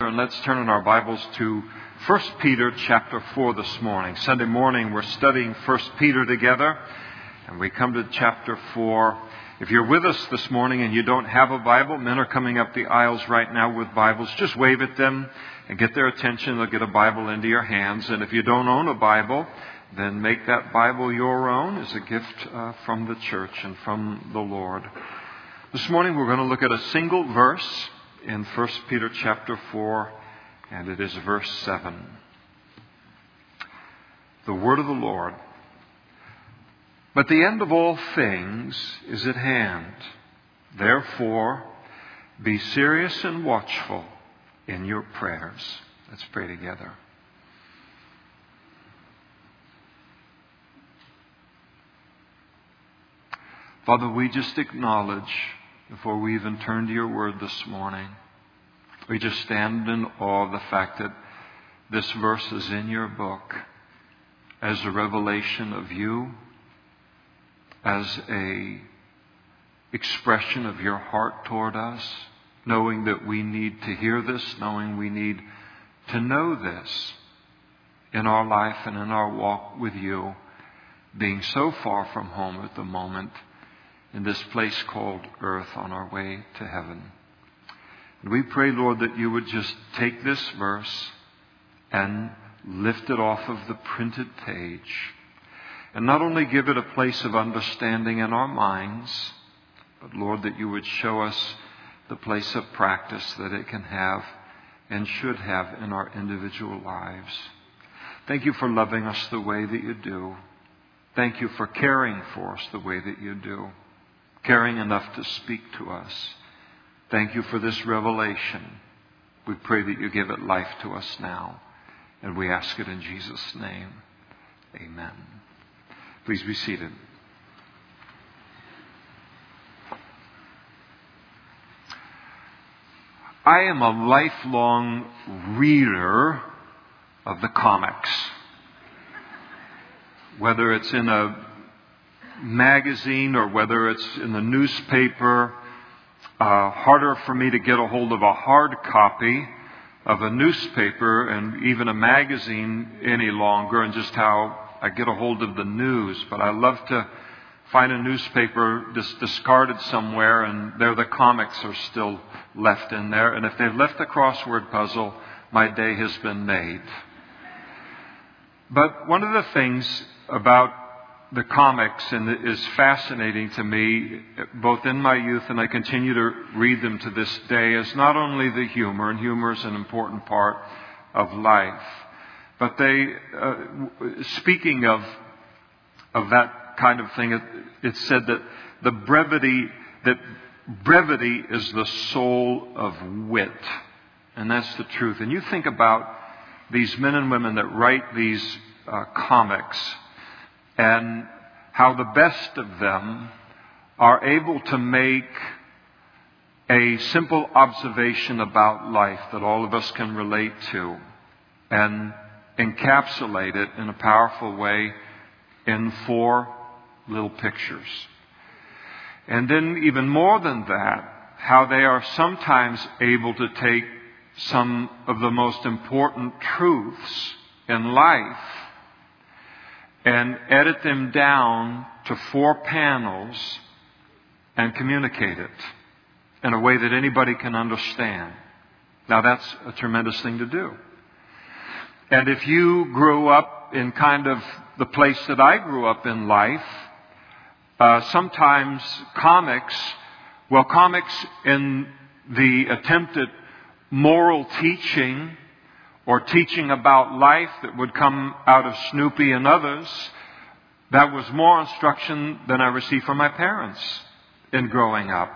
And let's turn in our Bibles to 1 Peter chapter 4 this morning. Sunday morning we're studying 1 Peter together, and we come to chapter 4. If you're with us this morning and you don't have a Bible, men are coming up the aisles right now with Bibles. Just wave at them and get their attention. They'll get a Bible into your hands. And if you don't own a Bible, then make that Bible your own as a gift uh, from the church and from the Lord. This morning we're going to look at a single verse in 1 Peter chapter 4, and it is verse 7. The word of the Lord. But the end of all things is at hand. Therefore, be serious and watchful in your prayers. Let's pray together. Father, we just acknowledge before we even turn to your word this morning. We just stand in awe of the fact that this verse is in your book as a revelation of you, as a expression of your heart toward us, knowing that we need to hear this, knowing we need to know this in our life and in our walk with you, being so far from home at the moment in this place called earth on our way to heaven. And we pray, Lord, that you would just take this verse and lift it off of the printed page. And not only give it a place of understanding in our minds, but Lord, that you would show us the place of practice that it can have and should have in our individual lives. Thank you for loving us the way that you do. Thank you for caring for us the way that you do caring enough to speak to us. Thank you for this revelation. We pray that you give it life to us now. And we ask it in Jesus' name. Amen. Please be seated. I am a lifelong reader of the comics. Whether it's in a magazine or whether it's in the newspaper, uh, harder for me to get a hold of a hard copy of a newspaper and even a magazine any longer, and just how I get a hold of the news. But I love to find a newspaper just discarded somewhere, and there the comics are still left in there. And if they've left a crossword puzzle, my day has been made. But one of the things about the comics and is fascinating to me, both in my youth and I continue to read them to this day, is not only the humor, and humor is an important part of life, but they, uh, speaking of, of that kind of thing, it, it said that the brevity, that brevity is the soul of wit. And that's the truth. And you think about these men and women that write these uh, comics, and how the best of them are able to make a simple observation about life that all of us can relate to and encapsulate it in a powerful way in four little pictures. And then, even more than that, how they are sometimes able to take some of the most important truths in life and edit them down to four panels and communicate it in a way that anybody can understand. Now that's a tremendous thing to do. And if you grew up in kind of the place that I grew up in life, uh, sometimes comics, well, comics in the attempted moral teaching or teaching about life that would come out of Snoopy and others, that was more instruction than I received from my parents in growing up.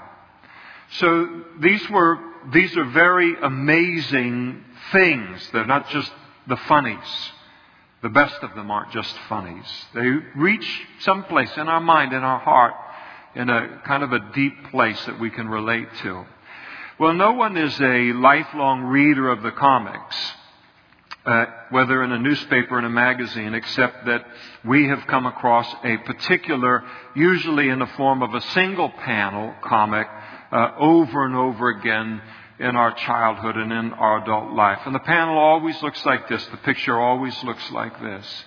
So these were, these are very amazing things. They're not just the funnies. The best of them aren't just funnies. They reach someplace in our mind, in our heart, in a kind of a deep place that we can relate to. Well, no one is a lifelong reader of the comics uh, whether in a newspaper or in a magazine, except that we have come across a particular, usually in the form of a single panel comic, uh, over and over again in our childhood and in our adult life. And the panel always looks like this. The picture always looks like this.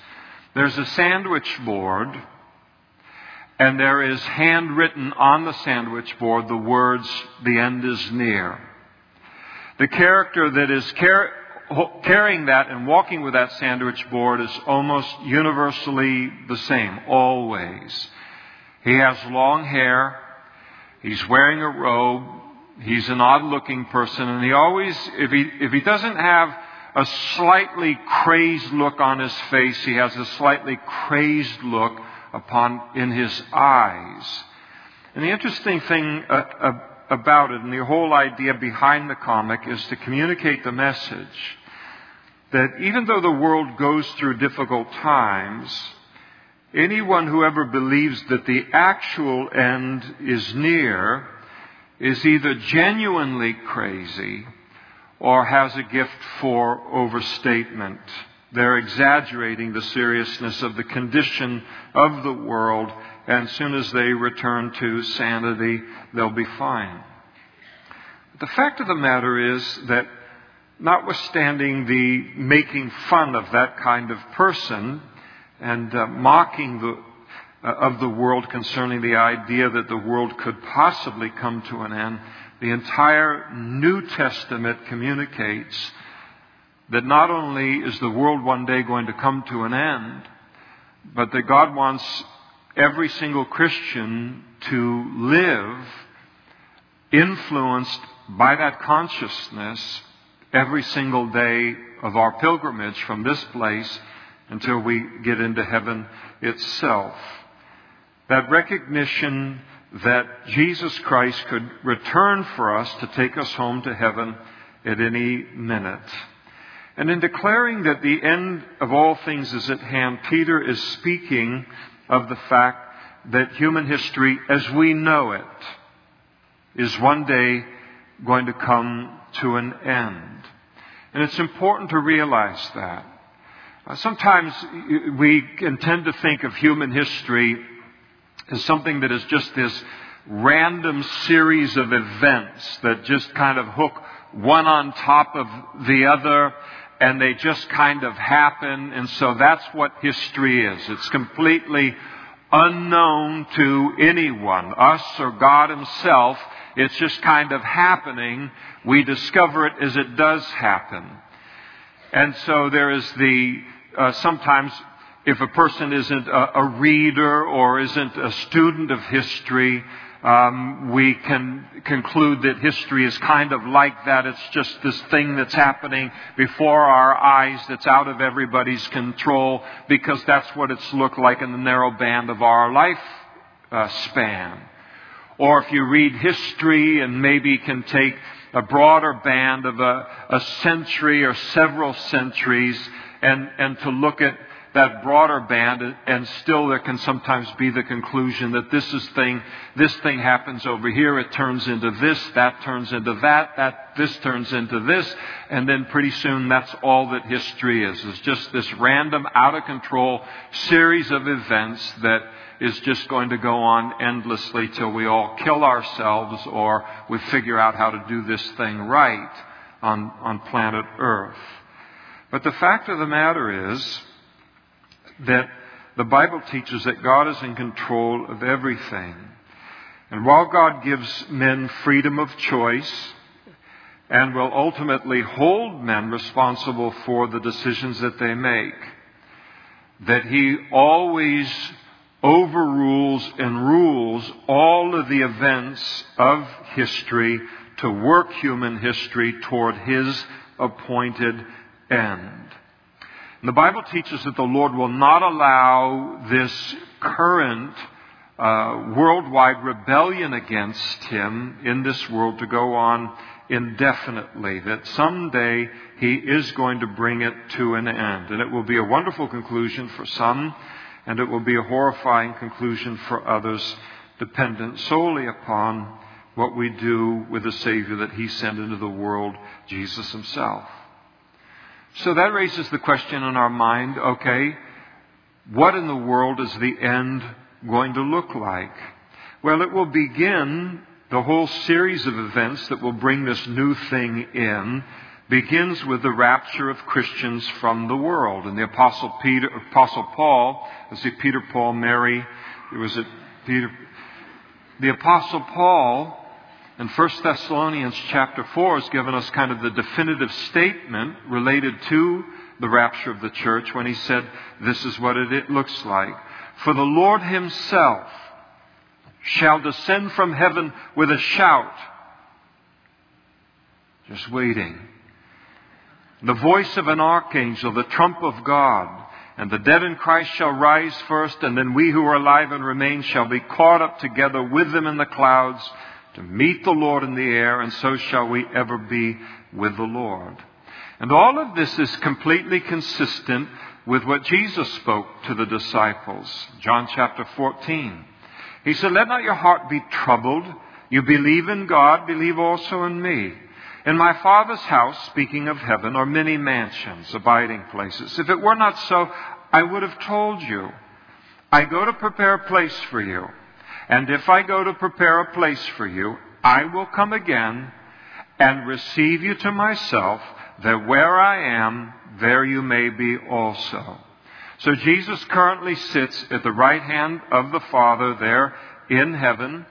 There's a sandwich board, and there is handwritten on the sandwich board the words, the end is near. The character that is car- carrying that and walking with that sandwich board is almost universally the same, always. He has long hair. He's wearing a robe. He's an odd looking person and he always, if he, if he doesn't have a slightly crazed look on his face, he has a slightly crazed look upon, in his eyes. And the interesting thing uh, uh, about it and the whole idea behind the comic is to communicate the message that even though the world goes through difficult times, anyone who ever believes that the actual end is near is either genuinely crazy or has a gift for overstatement. They're exaggerating the seriousness of the condition of the world, and as soon as they return to sanity, they'll be fine. The fact of the matter is that, notwithstanding the making fun of that kind of person and uh, mocking the, uh, of the world concerning the idea that the world could possibly come to an end, the entire New Testament communicates that not only is the world one day going to come to an end, but that God wants every single Christian to live influenced by that consciousness every single day of our pilgrimage from this place until we get into heaven itself. That recognition that Jesus Christ could return for us to take us home to heaven at any minute. And in declaring that the end of all things is at hand, Peter is speaking of the fact that human history as we know it is one day going to come to an end. And it's important to realize that. Uh, sometimes we tend to think of human history as something that is just this random series of events that just kind of hook one on top of the other and they just kind of happen. And so that's what history is. It's completely unknown to anyone, us or God Himself. It's just kind of happening. We discover it as it does happen. And so there is the, uh, sometimes if a person isn't a, a, reader or isn't a student of history, um, we can conclude that history is kind of like that. It's just this thing that's happening before our eyes that's out of everybody's control because that's what it's looked like in the narrow band of our life uh, span. Or if you read history and maybe can take a broader band of a, a century or several centuries and, and to look at that broader band, and still there can sometimes be the conclusion that this is thing, this thing happens over here, it turns into this, that turns into that, that, this turns into this, and then pretty soon that's all that history is. It's just this random, out of control series of events that is just going to go on endlessly till we all kill ourselves or we figure out how to do this thing right on, on planet Earth. But the fact of the matter is, that the Bible teaches that God is in control of everything. And while God gives men freedom of choice and will ultimately hold men responsible for the decisions that they make, that He always overrules and rules all of the events of history to work human history toward His appointed end. And the Bible teaches that the Lord will not allow this current uh, worldwide rebellion against Him in this world to go on indefinitely. That someday He is going to bring it to an end. And it will be a wonderful conclusion for some, and it will be a horrifying conclusion for others, dependent solely upon what we do with the Savior that He sent into the world, Jesus Himself. So that raises the question in our mind okay, what in the world is the end going to look like? Well, it will begin the whole series of events that will bring this new thing in begins with the rapture of Christians from the world. And the Apostle Peter, Apostle Paul, let's see, Peter, Paul, Mary, it was it Peter, the Apostle Paul in 1 Thessalonians chapter 4 has given us kind of the definitive statement related to the rapture of the church when he said, this is what it looks like. For the Lord himself shall descend from heaven with a shout. Just waiting. The voice of an archangel, the trump of God. And the dead in Christ shall rise first, and then we who are alive and remain shall be caught up together with them in the clouds to meet the Lord in the air, and so shall we ever be with the Lord. And all of this is completely consistent with what Jesus spoke to the disciples. John chapter 14. He said, Let not your heart be troubled. You believe in God, believe also in me. In my Father's house, speaking of heaven, are many mansions, abiding places. If it were not so, I would have told you. I go to prepare a place for you. And if I go to prepare a place for you, I will come again and receive you to myself, that where I am, there you may be also. So Jesus currently sits at the right hand of the Father there in heaven.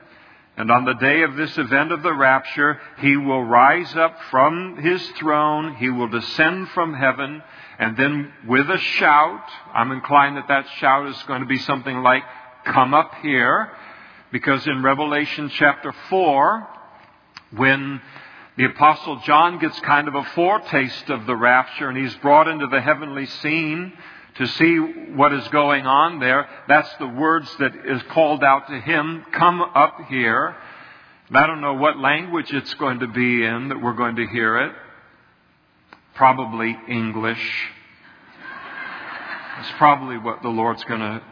And on the day of this event of the rapture, he will rise up from his throne, he will descend from heaven, and then with a shout, I'm inclined that that shout is going to be something like, Come up here. Because in Revelation chapter 4, when the apostle John gets kind of a foretaste of the rapture and he's brought into the heavenly scene to see what is going on there, that's the words that is called out to him, come up here. I don't know what language it's going to be in that we're going to hear it. Probably English. It's probably what the Lord's going to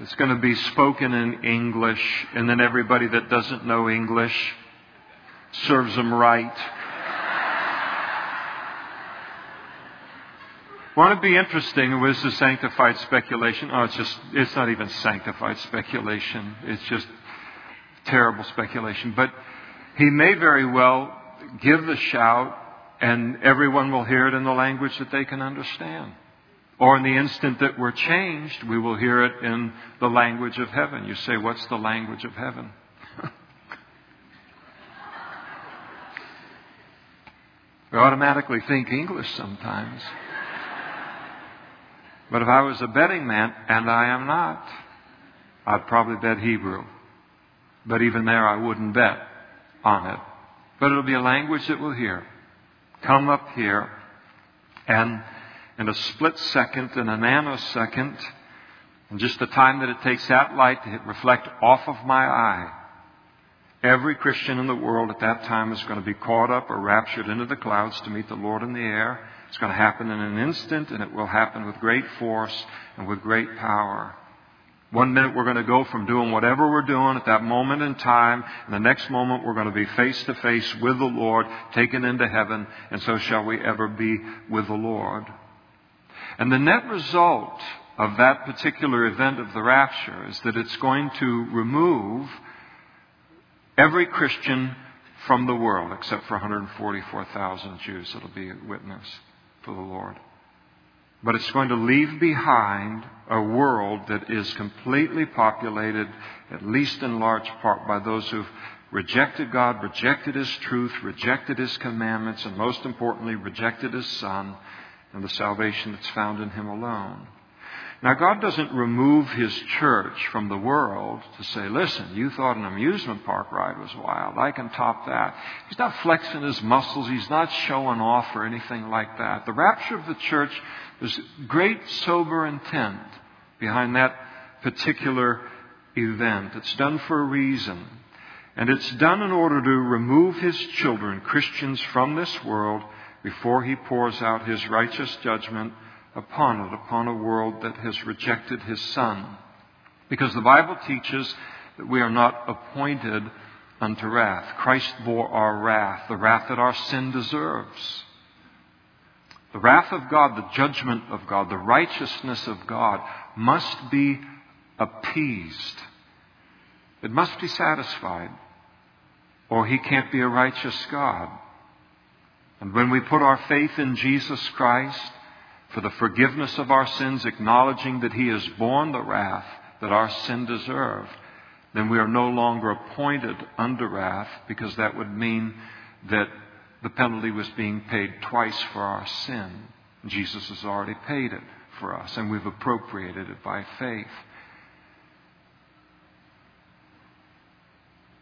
it's going to be spoken in English, and then everybody that doesn't know English serves them right. Want to be interesting? It was the sanctified speculation. Oh, it's just, it's not even sanctified speculation. It's just terrible speculation. But he may very well give the shout, and everyone will hear it in the language that they can understand. Or in the instant that we're changed, we will hear it in the language of heaven. You say, What's the language of heaven? we automatically think English sometimes. But if I was a betting man, and I am not, I'd probably bet Hebrew. But even there, I wouldn't bet on it. But it'll be a language that we'll hear. Come up here and in a split second, in a nanosecond, in just the time that it takes that light to reflect off of my eye, every Christian in the world at that time is going to be caught up or raptured into the clouds to meet the Lord in the air. It's going to happen in an instant, and it will happen with great force and with great power. One minute we're going to go from doing whatever we're doing at that moment in time, and the next moment we're going to be face to face with the Lord, taken into heaven, and so shall we ever be with the Lord. And the net result of that particular event of the rapture is that it's going to remove every Christian from the world, except for 144,000 Jews that'll be a witness for the Lord. But it's going to leave behind a world that is completely populated, at least in large part, by those who've rejected God, rejected His truth, rejected His commandments, and most importantly, rejected His Son, and the salvation that's found in Him alone. Now, God doesn't remove His church from the world to say, listen, you thought an amusement park ride was wild. I can top that. He's not flexing His muscles. He's not showing off or anything like that. The rapture of the church, there's great sober intent behind that particular event. It's done for a reason. And it's done in order to remove His children, Christians, from this world before he pours out his righteous judgment upon it, upon a world that has rejected his Son. Because the Bible teaches that we are not appointed unto wrath. Christ bore our wrath, the wrath that our sin deserves. The wrath of God, the judgment of God, the righteousness of God must be appeased. It must be satisfied. or he can't be a righteous God. And when we put our faith in Jesus Christ for the forgiveness of our sins, acknowledging that he has borne the wrath that our sin deserved, then we are no longer appointed under wrath because that would mean that the penalty was being paid twice for our sin. Jesus has already paid it for us, and we've appropriated it by faith.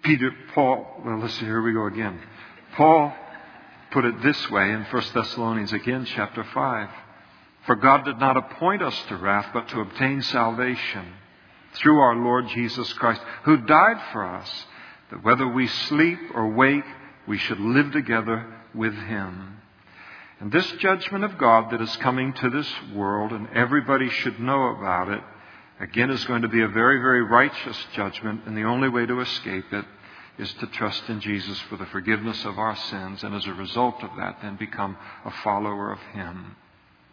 Peter, Paul, well, see, here we go again. Paul put it this way in 1 Thessalonians again, chapter 5. For God did not appoint us to wrath, but to obtain salvation through our Lord Jesus Christ, who died for us, that whether we sleep or wake, we should live together with him. And this judgment of God that is coming to this world, and everybody should know about it, again is going to be a very, very righteous judgment, and the only way to escape it is to trust in Jesus for the forgiveness of our sins, and as a result of that, then become a follower of Him.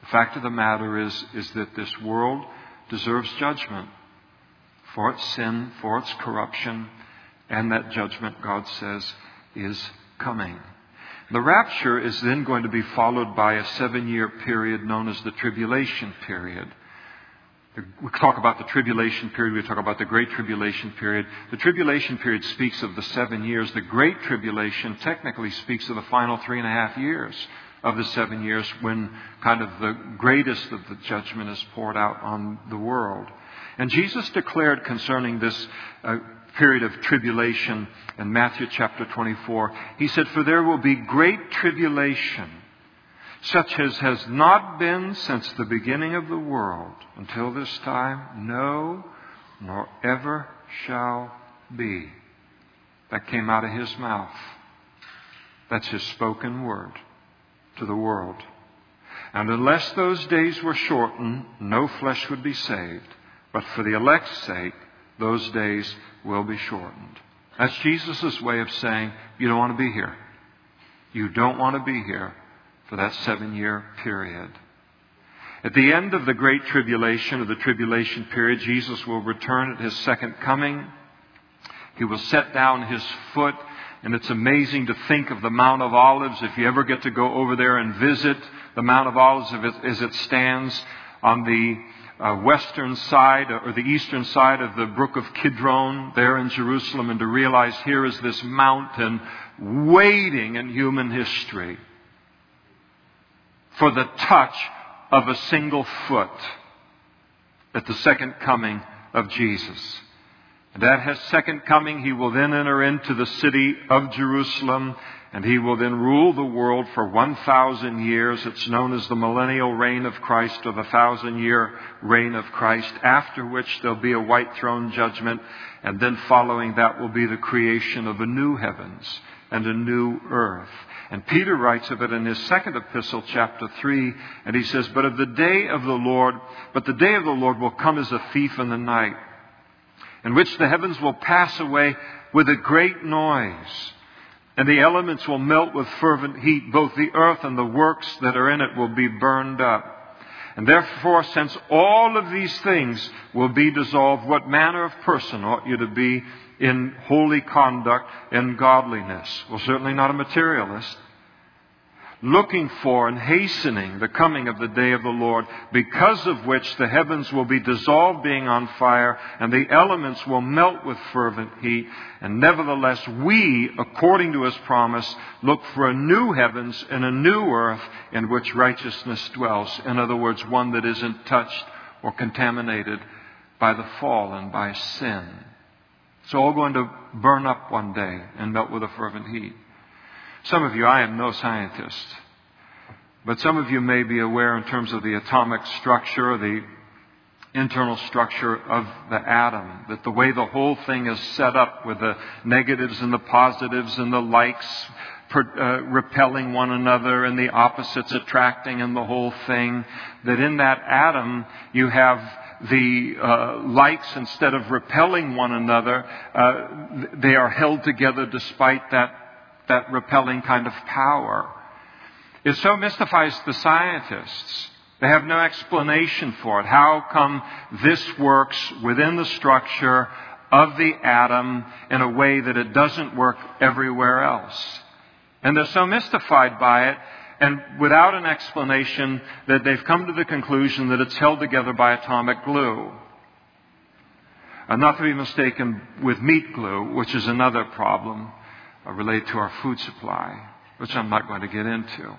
The fact of the matter is, is that this world deserves judgment for its sin, for its corruption, and that judgment, God says, is coming. The rapture is then going to be followed by a seven year period known as the tribulation period. We talk about the tribulation period, we talk about the great tribulation period. The tribulation period speaks of the seven years. The great tribulation technically speaks of the final three and a half years of the seven years when kind of the greatest of the judgment is poured out on the world. And Jesus declared concerning this uh, period of tribulation in Matthew chapter 24, He said, For there will be great tribulation such as has not been since the beginning of the world until this time, no, nor ever shall be. That came out of his mouth. That's his spoken word to the world. And unless those days were shortened, no flesh would be saved. But for the elect's sake, those days will be shortened. That's Jesus' way of saying, you don't want to be here. You don't want to be here for that seven year period. At the end of the Great Tribulation, of the tribulation period, Jesus will return at his second coming. He will set down his foot, and it's amazing to think of the Mount of Olives. If you ever get to go over there and visit the Mount of Olives as it stands on the uh, western side or the eastern side of the brook of Kidron there in Jerusalem, and to realize here is this mountain waiting in human history for the touch of a single foot at the second coming of Jesus. And at his second coming, he will then enter into the city of Jerusalem and he will then rule the world for 1,000 years. It's known as the millennial reign of Christ or the thousand year reign of Christ, after which there'll be a white throne judgment. And then following that will be the creation of a new heavens and a new earth. And Peter writes of it in his second epistle, chapter 3, and he says, But of the day of the Lord, but the day of the Lord will come as a thief in the night, in which the heavens will pass away with a great noise, and the elements will melt with fervent heat, both the earth and the works that are in it will be burned up. And therefore, since all of these things will be dissolved, what manner of person ought you to be in holy conduct and godliness. Well, certainly not a materialist. Looking for and hastening the coming of the day of the Lord, because of which the heavens will be dissolved being on fire, and the elements will melt with fervent heat. And nevertheless, we, according to his promise, look for a new heavens and a new earth in which righteousness dwells. In other words, one that isn't touched or contaminated by the fall and by sin. It's all going to burn up one day and melt with a fervent heat. Some of you, I am no scientist, but some of you may be aware in terms of the atomic structure, the internal structure of the atom, that the way the whole thing is set up with the negatives and the positives and the likes uh, repelling one another and the opposites attracting and the whole thing, that in that atom you have the uh, likes, instead of repelling one another, uh, they are held together despite that, that repelling kind of power. It so mystifies the scientists. They have no explanation for it. How come this works within the structure of the atom in a way that it doesn't work everywhere else. And they're so mystified by it and without an explanation that they've come to the conclusion that it's held together by atomic glue. And not to be mistaken with meat glue, which is another problem uh, related to our food supply, which I'm not going to get into.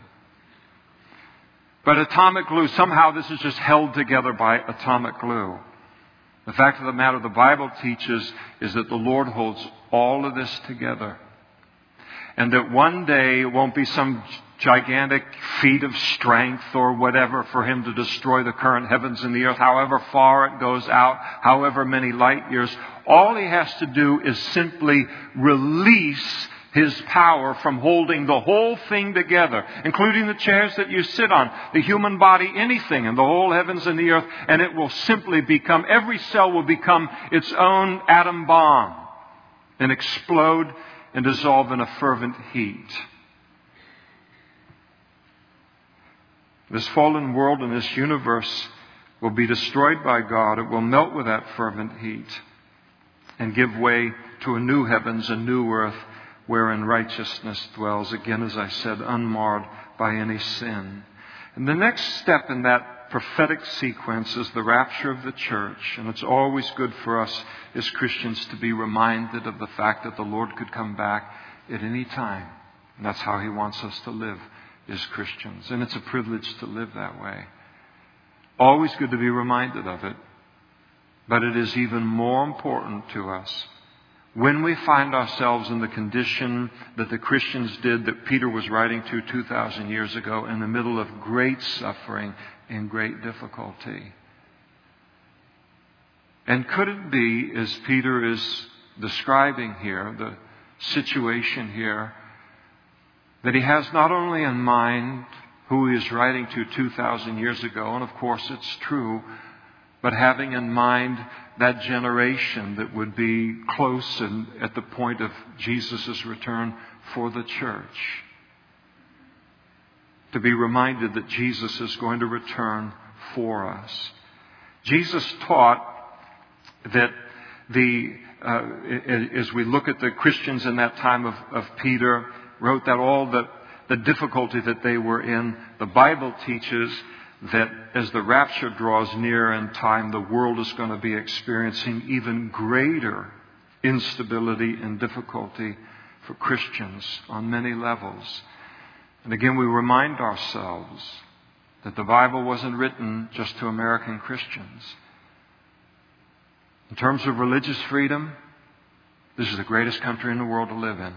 But atomic glue, somehow this is just held together by atomic glue. The fact of the matter the Bible teaches is that the Lord holds all of this together. And that one day it won't be some gigantic feat of strength or whatever for him to destroy the current heavens and the earth, however far it goes out, however many light years. All he has to do is simply release his power from holding the whole thing together, including the chairs that you sit on, the human body, anything, and the whole heavens and the earth, and it will simply become, every cell will become its own atom bomb and explode and dissolve in a fervent heat. This fallen world and this universe will be destroyed by God. It will melt with that fervent heat and give way to a new heavens, a new earth wherein righteousness dwells. Again, as I said, unmarred by any sin. And the next step in that prophetic sequence is the rapture of the church. And it's always good for us as Christians to be reminded of the fact that the Lord could come back at any time. And that's how He wants us to live as Christians. And it's a privilege to live that way. Always good to be reminded of it. But it is even more important to us when we find ourselves in the condition that the Christians did that Peter was writing to 2,000 years ago in the middle of great suffering and great difficulty. And could it be, as Peter is describing here, the situation here, that he has not only in mind who he is writing to 2,000 years ago, and of course it's true, but having in mind that generation that would be close and at the point of Jesus' return for the church. To be reminded that Jesus is going to return for us. Jesus taught that the, uh, as we look at the Christians in that time of, of Peter, wrote that all the, the difficulty that they were in, the Bible teaches that as the rapture draws near in time, the world is going to be experiencing even greater instability and difficulty for Christians on many levels. And again, we remind ourselves that the Bible wasn't written just to American Christians. In terms of religious freedom, this is the greatest country in the world to live in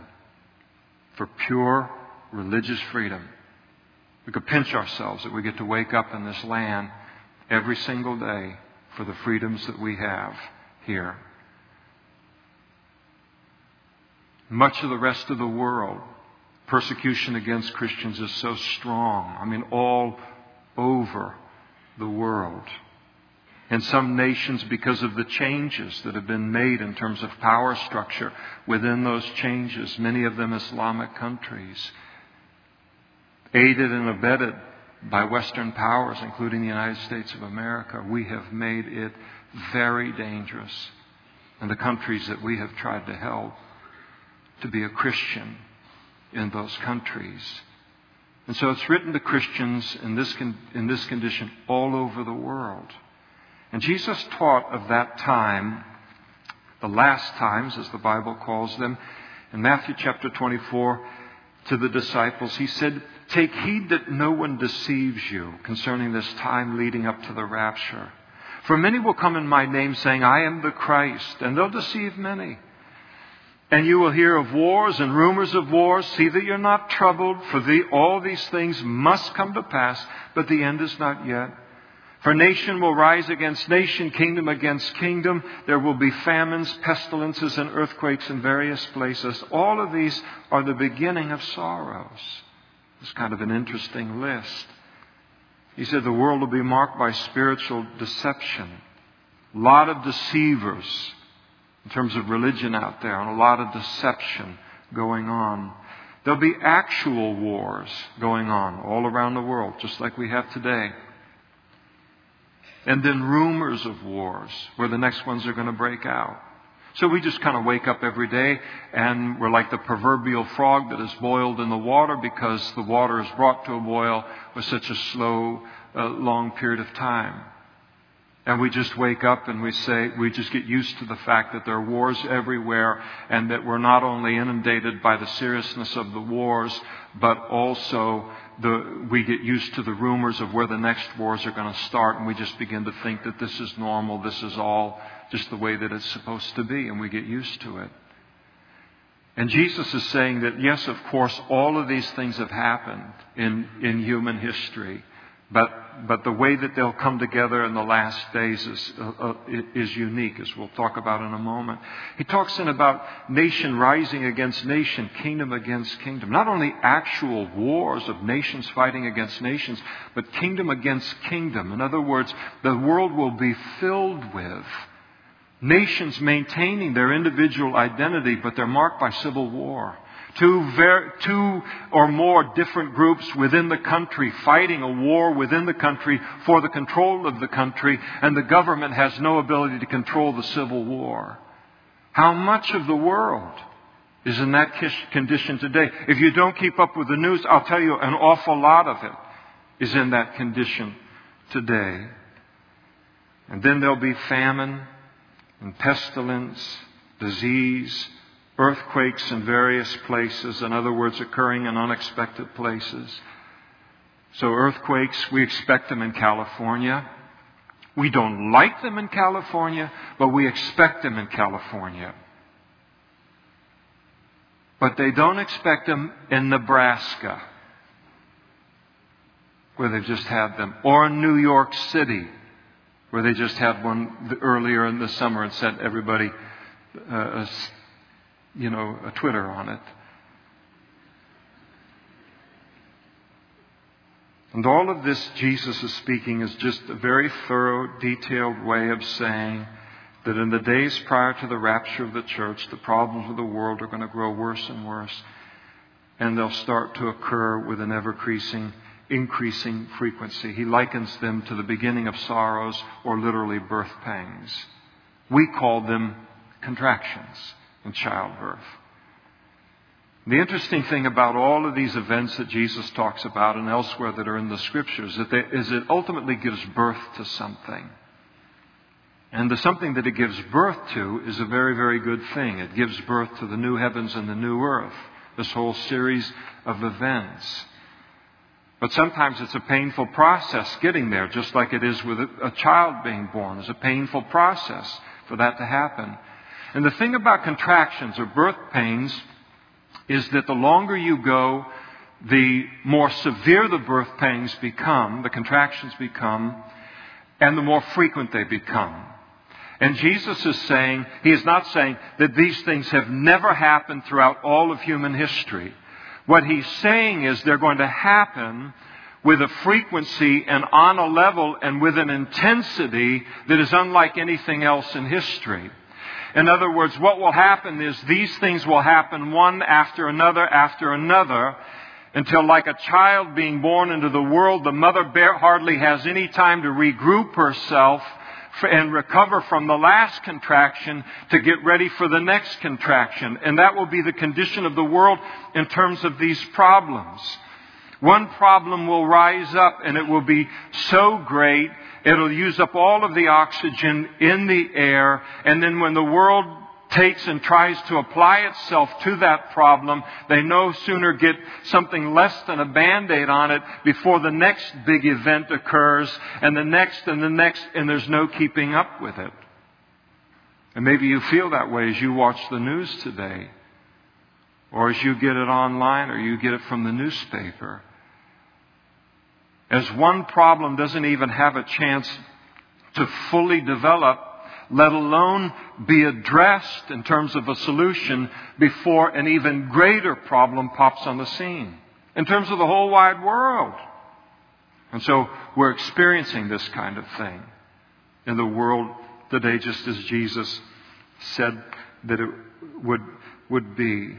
for pure religious freedom. We could pinch ourselves that we get to wake up in this land every single day for the freedoms that we have here. Much of the rest of the world, persecution against Christians is so strong. I mean, all over the world. In some nations, because of the changes that have been made in terms of power structure within those changes, many of them Islamic countries, aided and abetted by Western powers, including the United States of America, we have made it very dangerous in the countries that we have tried to help to be a Christian in those countries. And so it's written to Christians in this, con- in this condition all over the world. And Jesus taught of that time, the last times, as the Bible calls them, in Matthew chapter 24 to the disciples. He said, Take heed that no one deceives you concerning this time leading up to the rapture. For many will come in my name saying, I am the Christ, and they'll deceive many. And you will hear of wars and rumors of wars. See that you're not troubled, for the, all these things must come to pass, but the end is not yet. For nation will rise against nation, kingdom against kingdom. There will be famines, pestilences, and earthquakes in various places. All of these are the beginning of sorrows. It's kind of an interesting list. He said the world will be marked by spiritual deception. A lot of deceivers in terms of religion out there, and a lot of deception going on. There'll be actual wars going on all around the world, just like we have today. And then rumors of wars, where the next ones are going to break out. So we just kind of wake up every day and we're like the proverbial frog that is boiled in the water because the water is brought to a boil with such a slow, uh, long period of time. And we just wake up and we say, we just get used to the fact that there are wars everywhere and that we're not only inundated by the seriousness of the wars, but also the, we get used to the rumors of where the next wars are going to start and we just begin to think that this is normal, this is all just the way that it's supposed to be and we get used to it. And Jesus is saying that yes, of course, all of these things have happened in, in human history. But, but the way that they'll come together in the last days is, uh, uh, is unique, as we'll talk about in a moment. He talks in about nation rising against nation, kingdom against kingdom. Not only actual wars of nations fighting against nations, but kingdom against kingdom. In other words, the world will be filled with nations maintaining their individual identity, but they're marked by civil war. Two, ver- two or more different groups within the country fighting a war within the country for the control of the country, and the government has no ability to control the civil war. How much of the world is in that condition today? If you don't keep up with the news, I'll tell you an awful lot of it is in that condition today. And then there'll be famine and pestilence, disease, earthquakes in various places, in other words, occurring in unexpected places. So, earthquakes, we expect them in California. We don't like them in California, but we expect them in California. But they don't expect them in Nebraska, where they've just had them, or in New York City, where they just had one earlier in the summer and sent everybody uh, you know, a Twitter on it. And all of this Jesus is speaking is just a very thorough, detailed way of saying that in the days prior to the rapture of the church, the problems of the world are going to grow worse and worse, and they'll start to occur with an ever increasing, increasing frequency. He likens them to the beginning of sorrows or literally birth pangs. We call them contractions and childbirth. The interesting thing about all of these events that Jesus talks about and elsewhere that are in the scriptures is that it ultimately gives birth to something. And the something that it gives birth to is a very, very good thing. It gives birth to the new heavens and the new earth, this whole series of events. But sometimes it's a painful process getting there, just like it is with a, child being born. It's a painful process for that to happen. And the thing about contractions or birth pains is that the longer you go, the more severe the birth pains become, the contractions become, and the more frequent they become. And Jesus is saying, He is not saying that these things have never happened throughout all of human history. What He's saying is they're going to happen with a frequency and on a level and with an intensity that is unlike anything else in history. In other words, what will happen is these things will happen one after another after another until, like a child being born into the world, the mother hardly has any time to regroup herself and recover from the last contraction to get ready for the next contraction. And that will be the condition of the world in terms of these problems. One problem will rise up and it will be so great It'll use up all of the oxygen in the air, and then when the world takes and tries to apply itself to that problem, they no sooner get something less than a band-aid on it before the next big event occurs, and the next and the next, and there's no keeping up with it. And maybe you feel that way as you watch the news today, or as you get it online, or you get it from the newspaper. As one problem doesn't even have a chance to fully develop, let alone be addressed in terms of a solution before an even greater problem pops on the scene in terms of the whole wide world. And so we're experiencing this kind of thing in the world today, just as Jesus said that it would, would be.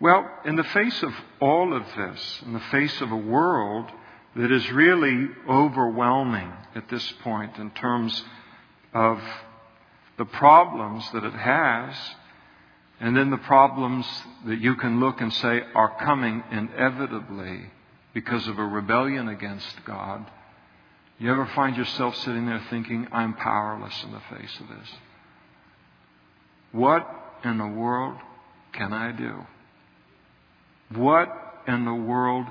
Well, in the face of all of this, in the face of a world that is really overwhelming at this point in terms of the problems that it has, and then the problems that you can look and say are coming inevitably because of a rebellion against God. You ever find yourself sitting there thinking, I'm powerless in the face of this? What in the world can I do? What in the world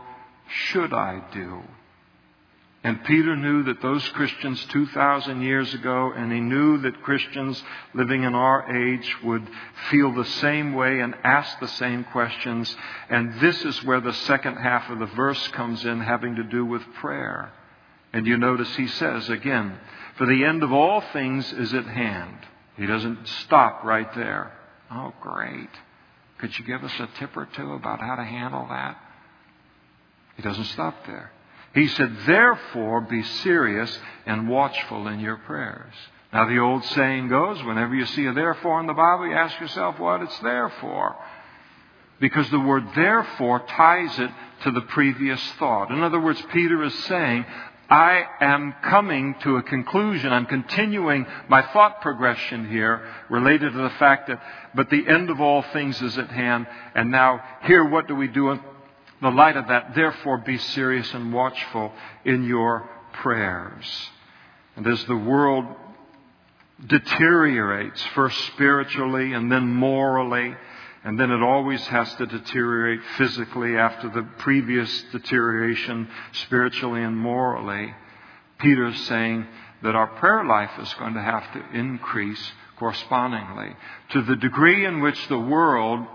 should I do? And Peter knew that those Christians 2,000 years ago, and he knew that Christians living in our age would feel the same way and ask the same questions. And this is where the second half of the verse comes in, having to do with prayer. And you notice he says again, For the end of all things is at hand. He doesn't stop right there. Oh, great. Could you give us a tip or two about how to handle that? He doesn't stop there. He said, Therefore, be serious and watchful in your prayers. Now, the old saying goes whenever you see a therefore in the Bible, you ask yourself what it's there for. Because the word therefore ties it to the previous thought. In other words, Peter is saying, I am coming to a conclusion. I'm continuing my thought progression here related to the fact that, but the end of all things is at hand. And now, here, what do we do the light of that? Therefore, be serious and watchful in your prayers. And as the world deteriorates, first spiritually and then morally, and then it always has to deteriorate physically after the previous deterioration spiritually and morally. Peter's saying that our prayer life is going to have to increase correspondingly. To the degree in which the world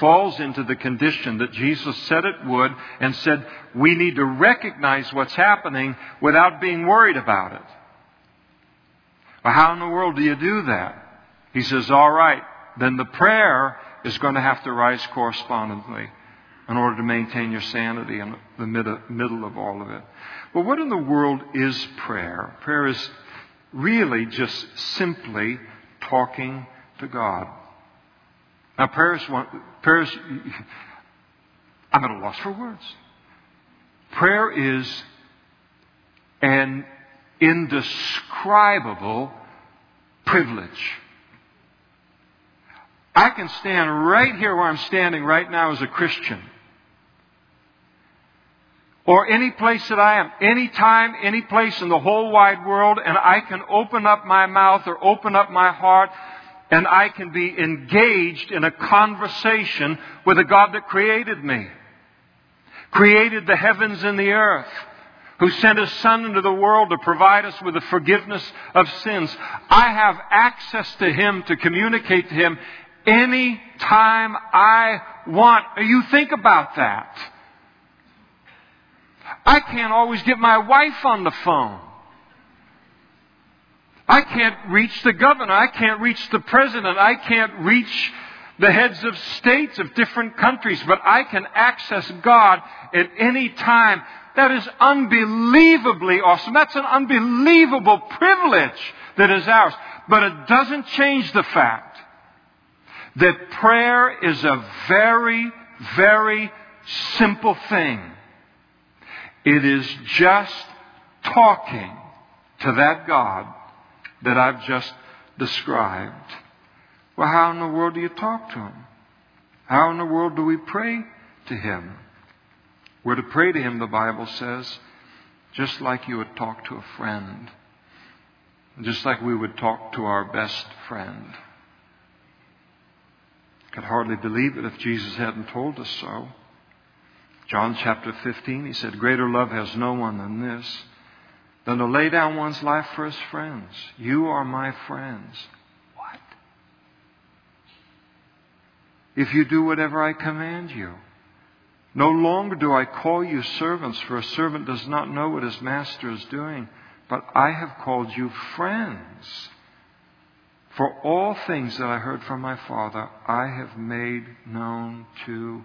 falls into the condition that Jesus said it would and said we need to recognize what's happening without being worried about it. Well, how in the world do you do that? He says, all right, then the prayer is going to have to rise correspondingly in order to maintain your sanity in the middle of all of it. Well, what in the world is prayer? Prayer is really just simply talking to God. Now, prayers, is one, prayer is, I'm at a loss for words. Prayer is an indescribable privilege. I can stand right here where I'm standing right now as a Christian. Or any place that I am, any time, any place in the whole wide world, and I can open up my mouth or open up my heart, and I can be engaged in a conversation with a God that created me, created the heavens and the earth, who sent his son into the world to provide us with the forgiveness of sins. I have access to him to communicate to him any time I want. You think about that. I can't always get my wife on the phone. I can't reach the governor. I can't reach the president. I can't reach the heads of states of different countries, but I can access God at any time. That is unbelievably awesome. That's an unbelievable privilege that is ours. But it doesn't change the fact that prayer is a very, very simple thing. It is just talking to that God that I've just described. Well, how in the world do you talk to Him? How in the world do we pray to Him? We're to pray to Him, the Bible says, just like you would talk to a friend. Just like we would talk to our best friend. Could hardly believe it if Jesus hadn't told us so. John chapter 15, he said, Greater love has no one than this, than to lay down one's life for his friends. You are my friends. What? If you do whatever I command you. No longer do I call you servants, for a servant does not know what his master is doing, but I have called you friends. For all things that I heard from my Father, I have made known to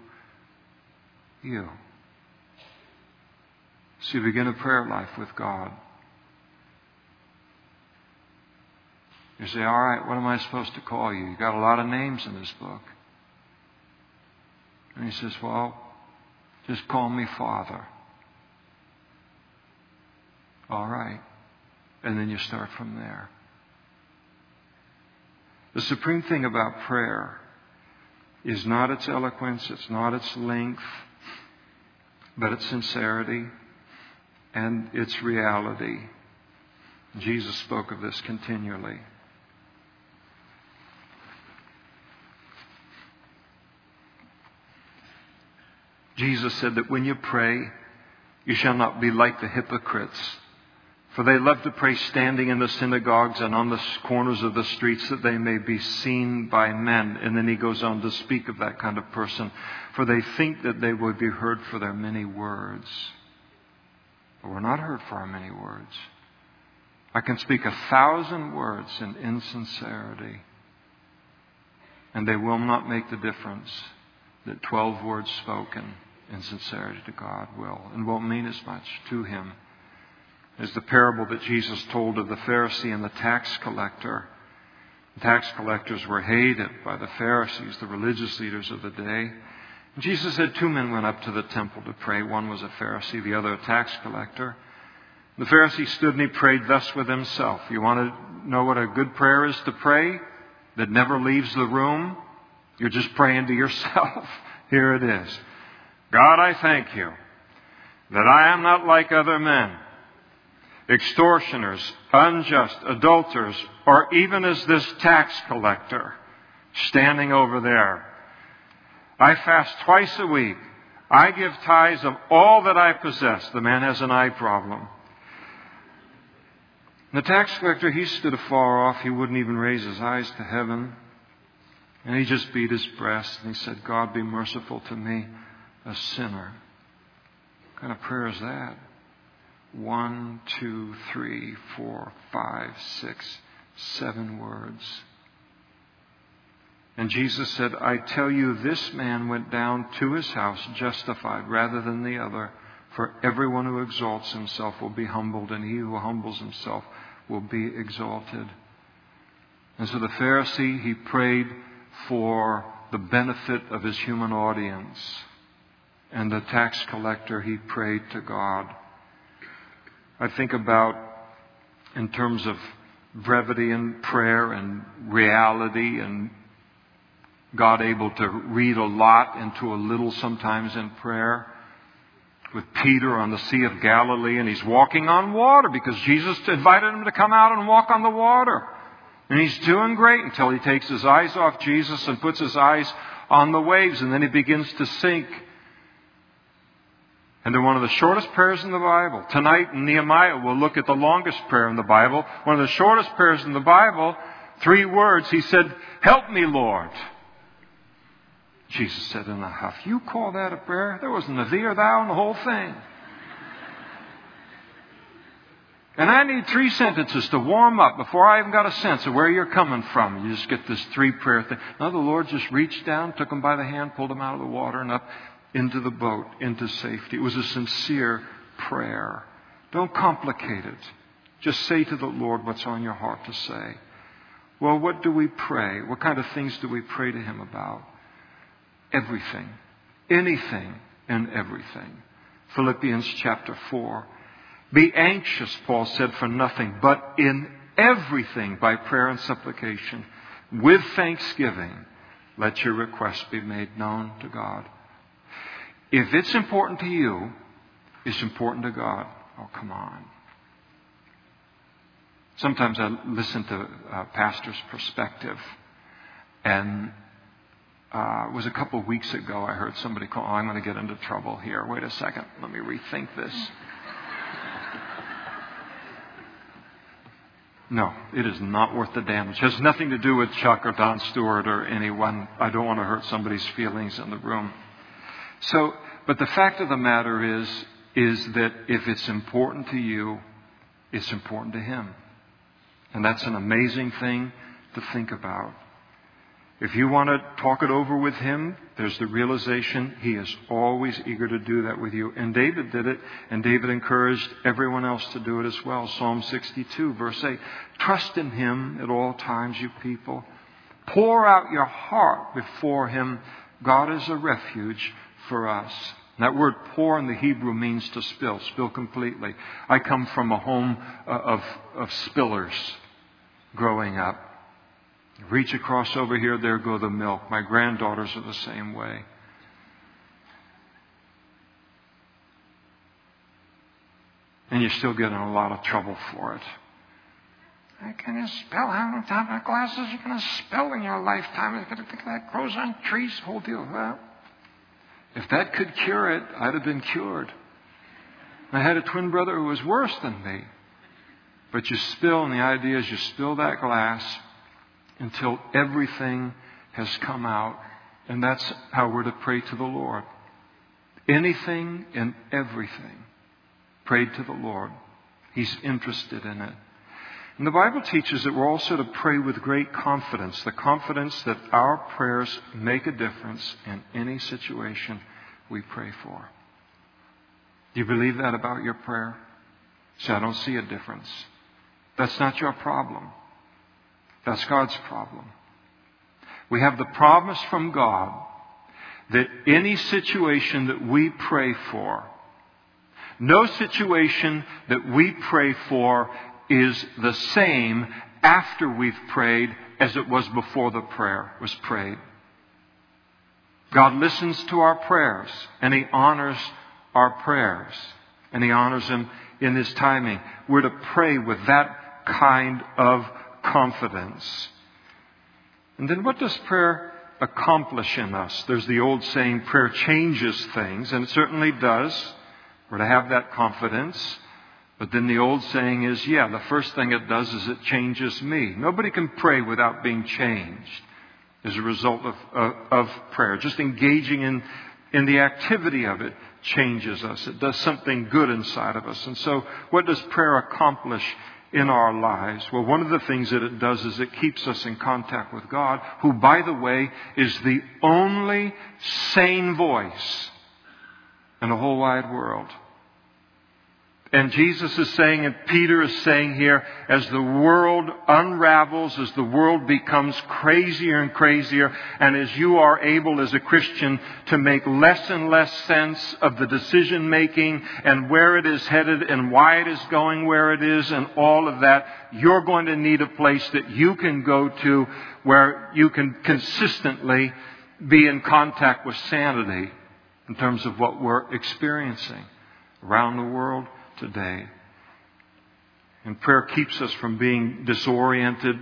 you. So you begin a prayer life with God. You say, all right, what am I supposed to call you? You got a lot of names in this book. And he says, well, just call me Father. All right. And then you start from there. The supreme thing about prayer is not its eloquence, it's not its length, but its sincerity and its reality. Jesus spoke of this continually. Jesus said that when you pray, you shall not be like the hypocrites. For they love to pray standing in the synagogues and on the corners of the streets that they may be seen by men. And then he goes on to speak of that kind of person. For they think that they will be heard for their many words. But we're not heard for our many words. I can speak a thousand words in insincerity, and they will not make the difference that 12 words spoken in sincerity to God will and won't mean as much to Him as the parable that Jesus told of the Pharisee and the tax collector. The tax collectors were hated by the Pharisees, the religious leaders of the day. And Jesus said two men went up to the temple to pray. One was a Pharisee, the other a tax collector. The Pharisee stood and he prayed thus with himself. You want to know what a good prayer is to pray that never leaves the room? You're just praying to yourself. Here it is. God, I thank you that I am not like other men, extortioners, unjust, adulterers, or even as this tax collector standing over there. I fast twice a week. I give tithes of all that I possess. The man has an eye problem. The tax collector, he stood afar off. He wouldn't even raise his eyes to heaven. And he just beat his breast and he said, God, be merciful to me, a sinner. What kind of prayer is that? One, two, three, four, five, six, seven words. And Jesus said, I tell you, this man went down to his house justified rather than the other. For everyone who exalts himself will be humbled, and he who humbles himself will be exalted. And so the Pharisee, he prayed for the benefit of his human audience. And the tax collector, he prayed to God. I think about, in terms of brevity in prayer and reality and God able to read a lot into a little sometimes in prayer with Peter on the Sea of Galilee, and he's walking on water because Jesus invited him to come out and walk on the water. And he's doing great until he takes his eyes off Jesus and puts his eyes on the waves, and then he begins to sink. And they're one of the shortest prayers in the Bible. Tonight in Nehemiah, we'll look at the longest prayer in the Bible. One of the shortest prayers in the Bible, three words. He said, Help me, Lord. Jesus said in a huff, You call that a prayer? There wasn't a thee or thou in the whole thing. And I need three sentences to warm up before I even got a sense of where you're coming from. You just get this three prayer thing. Now the Lord just reached down, took him by the hand, pulled him out of the water and up into the boat, into safety. It was a sincere prayer. Don't complicate it. Just say to the Lord what's on your heart to say. Well, what do we pray? What kind of things do we pray to Him about? everything, anything and everything. Philippians chapter 4. Be anxious, Paul said, for nothing, but in everything by prayer and supplication, with thanksgiving, let your requests be made known to God. If it's important to you, it's important to God. Oh, come on. Sometimes I listen to a pastor's perspective, and uh, it was a couple of weeks ago I heard somebody call, oh, I'm going to get into trouble here. Wait a second. Let me rethink this. No, it is not worth the damage. It has nothing to do with Chuck or Don Stewart or anyone. I don't want to hurt somebody's feelings in the room. So, but the fact of the matter is, is that if it's important to you, it's important to him. And that's an amazing thing to think about. If you want to talk it over with him, there's the realization he is always eager to do that with you. And David did it, and David encouraged everyone else to do it as well. Psalm 62, verse 8. Trust in him at all times, you people. Pour out your heart before him. God is a refuge for us. that word pour in the Hebrew means to spill, spill completely. I come from a home uh, of, of spillers growing up. Reach across over here, there go the milk. My granddaughters are the same way. And you're still getting a lot of trouble for it. I can you spell how many times my glasses you're going to spell in your lifetime? You're going to think that grows on trees, whole deal. Well, if that could cure it, I'd have been cured. I had a twin brother who was worse than me. But you spill, and the idea is you spill that glass until everything has come out. And that's how we're to pray to the Lord. Anything and everything. Pray to the Lord. He's interested in it. And the Bible teaches that we're also to pray with great confidence the confidence that our prayers make a difference in any situation we pray for. Do you believe that about your prayer? Say, I don't see a difference. That's not your problem. That's God's problem. We have the promise from God that any situation that we pray for, no situation that we pray for is the same after we've prayed as it was before the prayer was prayed. God listens to our prayers and He honors our prayers and He honors them in His timing. We're to pray with that kind of confidence. And then what does prayer accomplish in us? There's the old saying, prayer changes things, and it certainly does. We're to have that confidence. But then the old saying is, yeah, the first thing it does is it changes me. Nobody can pray without being changed as a result of, of, of prayer. Just engaging in, in the activity of it changes us. It does something good inside of us. And so, what does prayer accomplish in our lives? Well, one of the things that it does is it keeps us in contact with God, who, by the way, is the only sane voice in the whole wide world. And Jesus is saying, and Peter is saying here, as the world unravels, as the world becomes crazier and crazier, and as you are able as a Christian to make less and less sense of the decision making and where it is headed and why it is going where it is and all of that, you're going to need a place that you can go to where you can consistently be in contact with sanity in terms of what we're experiencing around the world today. And prayer keeps us from being disoriented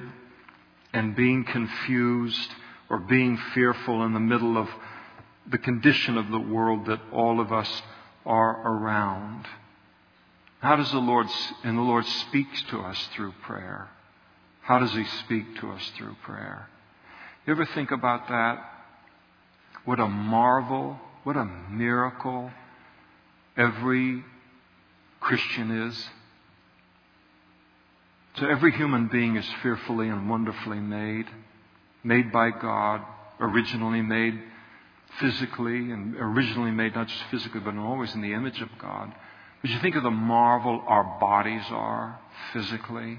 and being confused or being fearful in the middle of the condition of the world that all of us are around. How does the Lord, and the Lord speaks to us through prayer. How does He speak to us through prayer? You ever think about that? What a marvel, what a miracle every Christian is. So every human being is fearfully and wonderfully made, made by God, originally made physically, and originally made not just physically, but always in the image of God. But you think of the marvel our bodies are physically.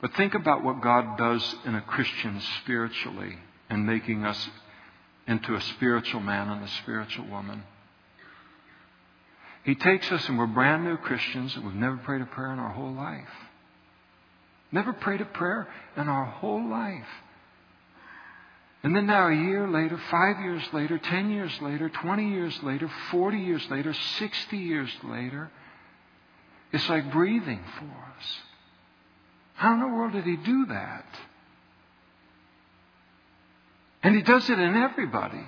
But think about what God does in a Christian spiritually in making us into a spiritual man and a spiritual woman. He takes us and we're brand new Christians and we've never prayed a prayer in our whole life. Never prayed a prayer in our whole life. And then now, a year later, five years later, ten years later, twenty years later, forty years later, sixty years later, it's like breathing for us. How in the world did he do that? And he does it in everybody.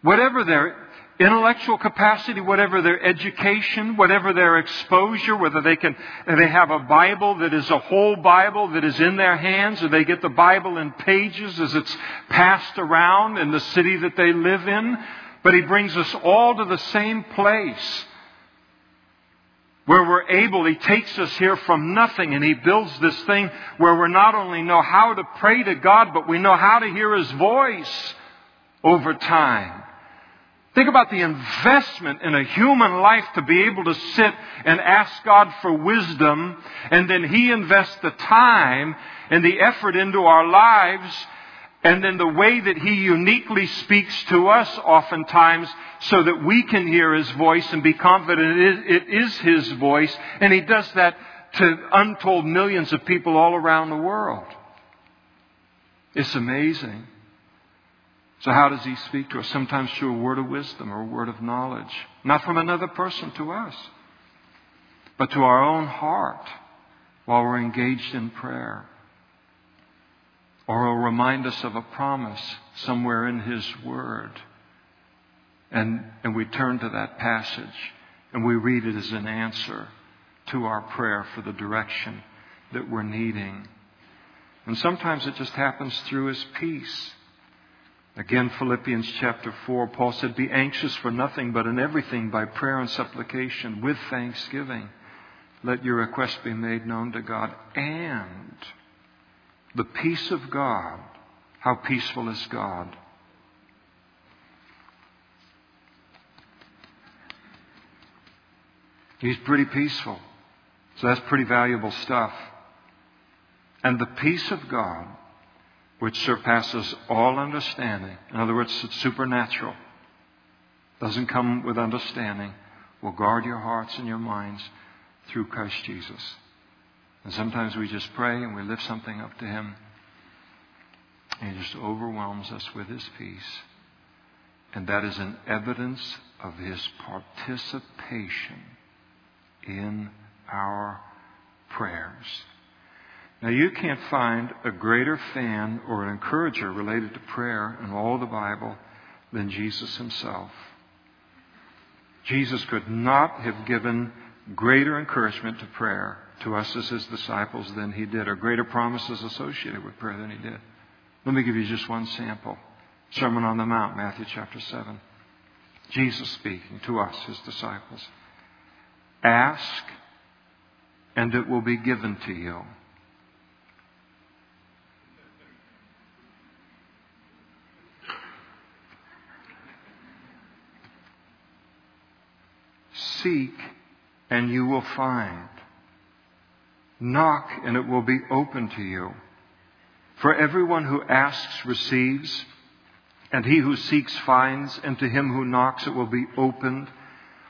Whatever their intellectual capacity, whatever their education, whatever their exposure, whether they can, they have a Bible that is a whole Bible that is in their hands, or they get the Bible in pages as it's passed around in the city that they live in. But He brings us all to the same place where we're able, He takes us here from nothing and He builds this thing where we not only know how to pray to God, but we know how to hear His voice over time. Think about the investment in a human life to be able to sit and ask God for wisdom, and then He invests the time and the effort into our lives, and then the way that He uniquely speaks to us oftentimes so that we can hear His voice and be confident it is His voice, and He does that to untold millions of people all around the world. It's amazing. So, how does He speak to us? Sometimes through a word of wisdom or a word of knowledge. Not from another person to us, but to our own heart while we're engaged in prayer. Or He'll remind us of a promise somewhere in His Word. And, and we turn to that passage and we read it as an answer to our prayer for the direction that we're needing. And sometimes it just happens through His peace. Again, Philippians chapter 4, Paul said, Be anxious for nothing, but in everything by prayer and supplication with thanksgiving. Let your requests be made known to God. And the peace of God, how peaceful is God? He's pretty peaceful. So that's pretty valuable stuff. And the peace of God, which surpasses all understanding, in other words, it's supernatural, doesn't come with understanding, will guard your hearts and your minds through Christ Jesus. And sometimes we just pray and we lift something up to Him, and He just overwhelms us with His peace. And that is an evidence of His participation in our prayers. Now, you can't find a greater fan or an encourager related to prayer in all the Bible than Jesus himself. Jesus could not have given greater encouragement to prayer to us as his disciples than he did, or greater promises associated with prayer than he did. Let me give you just one sample Sermon on the Mount, Matthew chapter 7. Jesus speaking to us, his disciples. Ask, and it will be given to you. Seek, and you will find. Knock, and it will be open to you. For everyone who asks receives, and he who seeks finds, and to him who knocks it will be opened.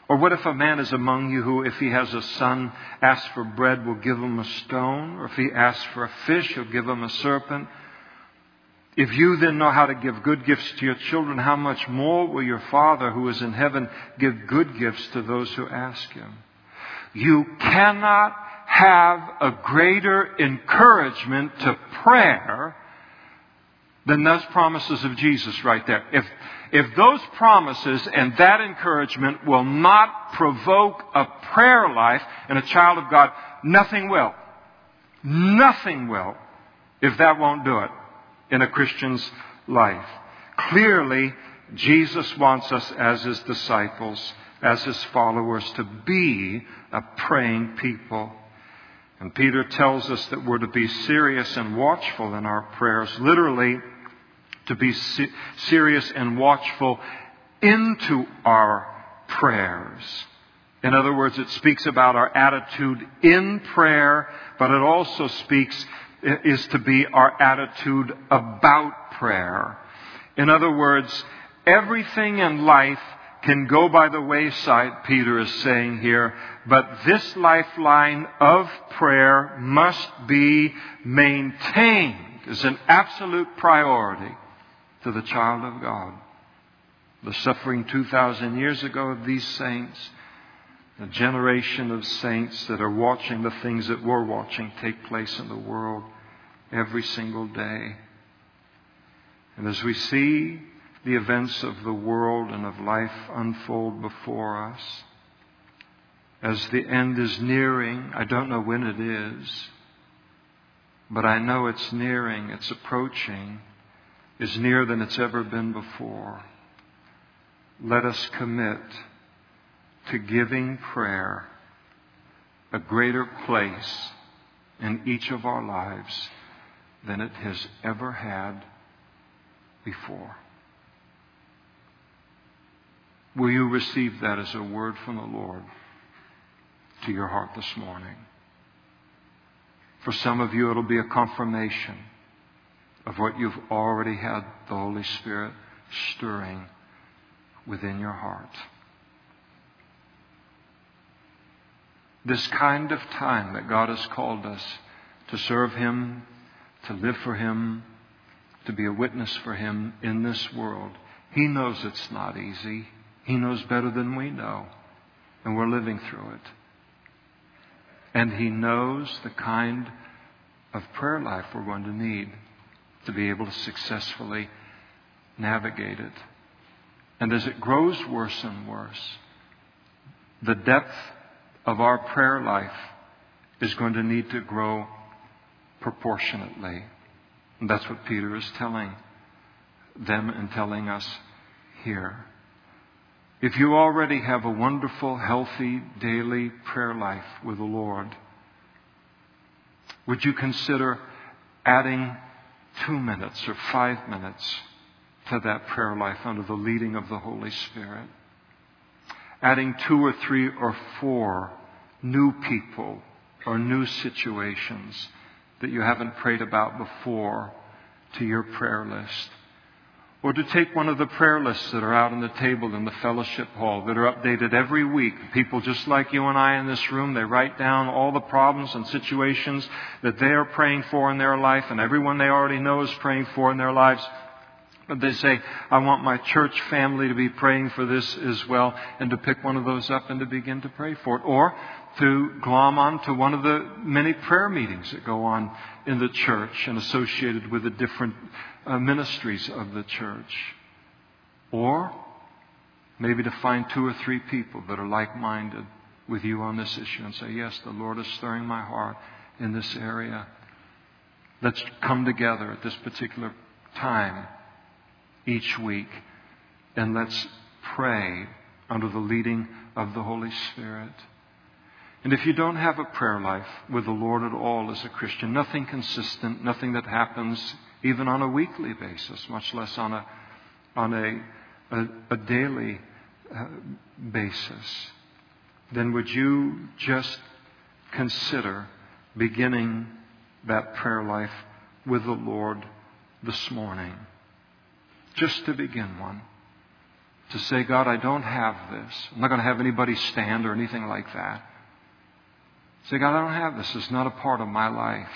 Or what if a man is among you who, if he has a son, asks for bread, will give him a stone? Or if he asks for a fish, he'll give him a serpent? If you then know how to give good gifts to your children, how much more will your Father who is in heaven give good gifts to those who ask him? You cannot have a greater encouragement to prayer than those promises of Jesus right there. If, if those promises and that encouragement will not provoke a prayer life in a child of God, nothing will. Nothing will if that won't do it in a Christian's life. Clearly, Jesus wants us as his disciples, as his followers, to be a praying people. And Peter tells us that we're to be serious and watchful in our prayers. Literally, to be serious and watchful into our prayers. In other words, it speaks about our attitude in prayer, but it also speaks, is to be our attitude about prayer. In other words, everything in life can go by the wayside, Peter is saying here, but this lifeline of prayer must be maintained as an absolute priority to the child of God. The suffering 2,000 years ago of these saints, the generation of saints that are watching the things that we're watching take place in the world every single day. And as we see the events of the world and of life unfold before us, as the end is nearing, I don't know when it is, but I know it's nearing, it's approaching is nearer than it's ever been before. Let us commit to giving prayer a greater place in each of our lives than it has ever had before. Will you receive that as a word from the Lord to your heart this morning? For some of you, it'll be a confirmation of what you've already had the Holy Spirit stirring within your heart. This kind of time that God has called us to serve Him, to live for Him, to be a witness for Him in this world. He knows it's not easy. He knows better than we know. And we're living through it. And He knows the kind of prayer life we're going to need to be able to successfully navigate it. And as it grows worse and worse, the depth of our prayer life is going to need to grow proportionately. And that's what Peter is telling them and telling us here. If you already have a wonderful, healthy, daily prayer life with the Lord, would you consider adding two minutes or five minutes to that prayer life under the leading of the Holy Spirit? Adding two or three or four new people or new situations that you haven't prayed about before to your prayer list. Or to take one of the prayer lists that are out on the table in the fellowship hall that are updated every week. People just like you and I in this room, they write down all the problems and situations that they are praying for in their life and everyone they already know is praying for in their lives. They say, I want my church family to be praying for this as well, and to pick one of those up and to begin to pray for it. Or to glom on to one of the many prayer meetings that go on in the church and associated with the different uh, ministries of the church. Or maybe to find two or three people that are like minded with you on this issue and say, Yes, the Lord is stirring my heart in this area. Let's come together at this particular time each week and let's pray under the leading of the Holy Spirit. And if you don't have a prayer life with the Lord at all as a Christian, nothing consistent, nothing that happens even on a weekly basis, much less on a, on a, a, a daily uh, basis, then would you just consider beginning that prayer life with the Lord this morning? Just to begin one. To say, God, I don't have this. I'm not going to have anybody stand or anything like that. Say, God, I don't have this. It's not a part of my life.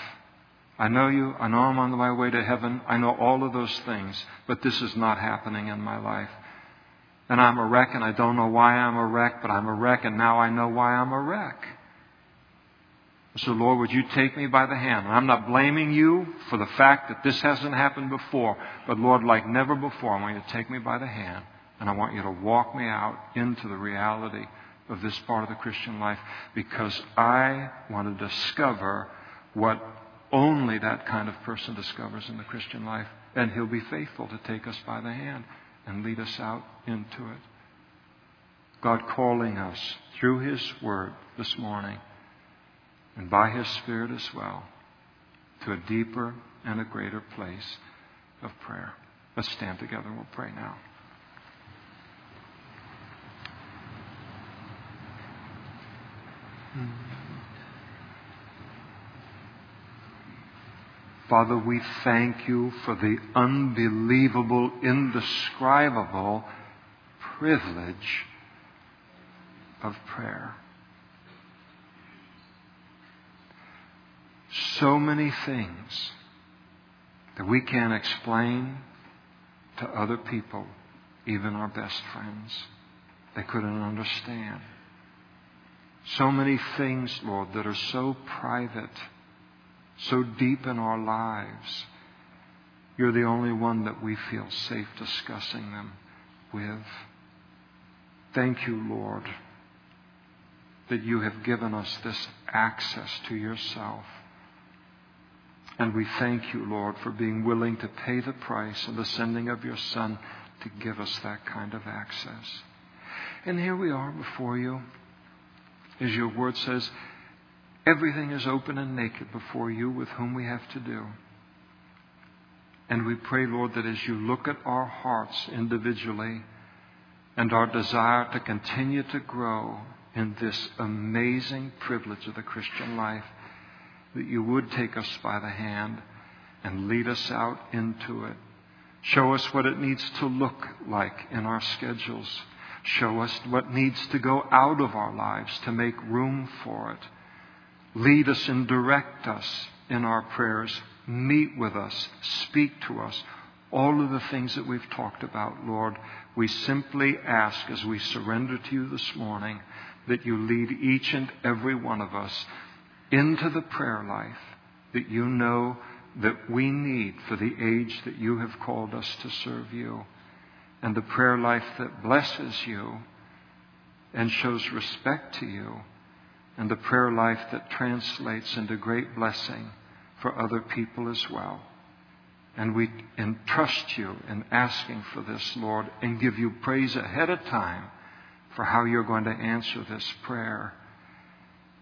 I know you. I know I'm on my way to heaven. I know all of those things, but this is not happening in my life. And I'm a wreck, and I don't know why I'm a wreck, but I'm a wreck, and now I know why I'm a wreck. So, Lord, would you take me by the hand? And I'm not blaming you for the fact that this hasn't happened before, but Lord, like never before, I want you to take me by the hand, and I want you to walk me out into the reality of this part of the Christian life because I want to discover what only that kind of person discovers in the Christian life. And He'll be faithful to take us by the hand and lead us out into it. God calling us through His Word this morning and by His Spirit as well to a deeper and a greater place of prayer. Let's stand together and we'll pray now. Father, we thank you for the unbelievable, indescribable privilege of prayer. So many things that we can't explain to other people, even our best friends. They couldn't understand. So many things, Lord, that are so private, so deep in our lives. You're the only one that we feel safe discussing them with. Thank you, Lord, that you have given us this access to yourself. And we thank you, Lord, for being willing to pay the price of the sending of your Son to give us that kind of access. And here we are before you as your word says, everything is open and naked before you with whom we have to do. And we pray, Lord, that as you look at our hearts individually and our desire to continue to grow in this amazing privilege of the Christian life, that you would take us by the hand and lead us out into it. Show us what it needs to look like in our schedules Show us what needs to go out of our lives to make room for it. Lead us and direct us in our prayers. Meet with us. Speak to us. All of the things that we've talked about, Lord, we simply ask as we surrender to you this morning that you lead each and every one of us into the prayer life that you know that we need for the age that you have called us to serve you, and the prayer life that blesses you and shows respect to you, and the prayer life that translates into great blessing for other people as well. And we entrust you in asking for this, Lord, and give you praise ahead of time for how you're going to answer this prayer.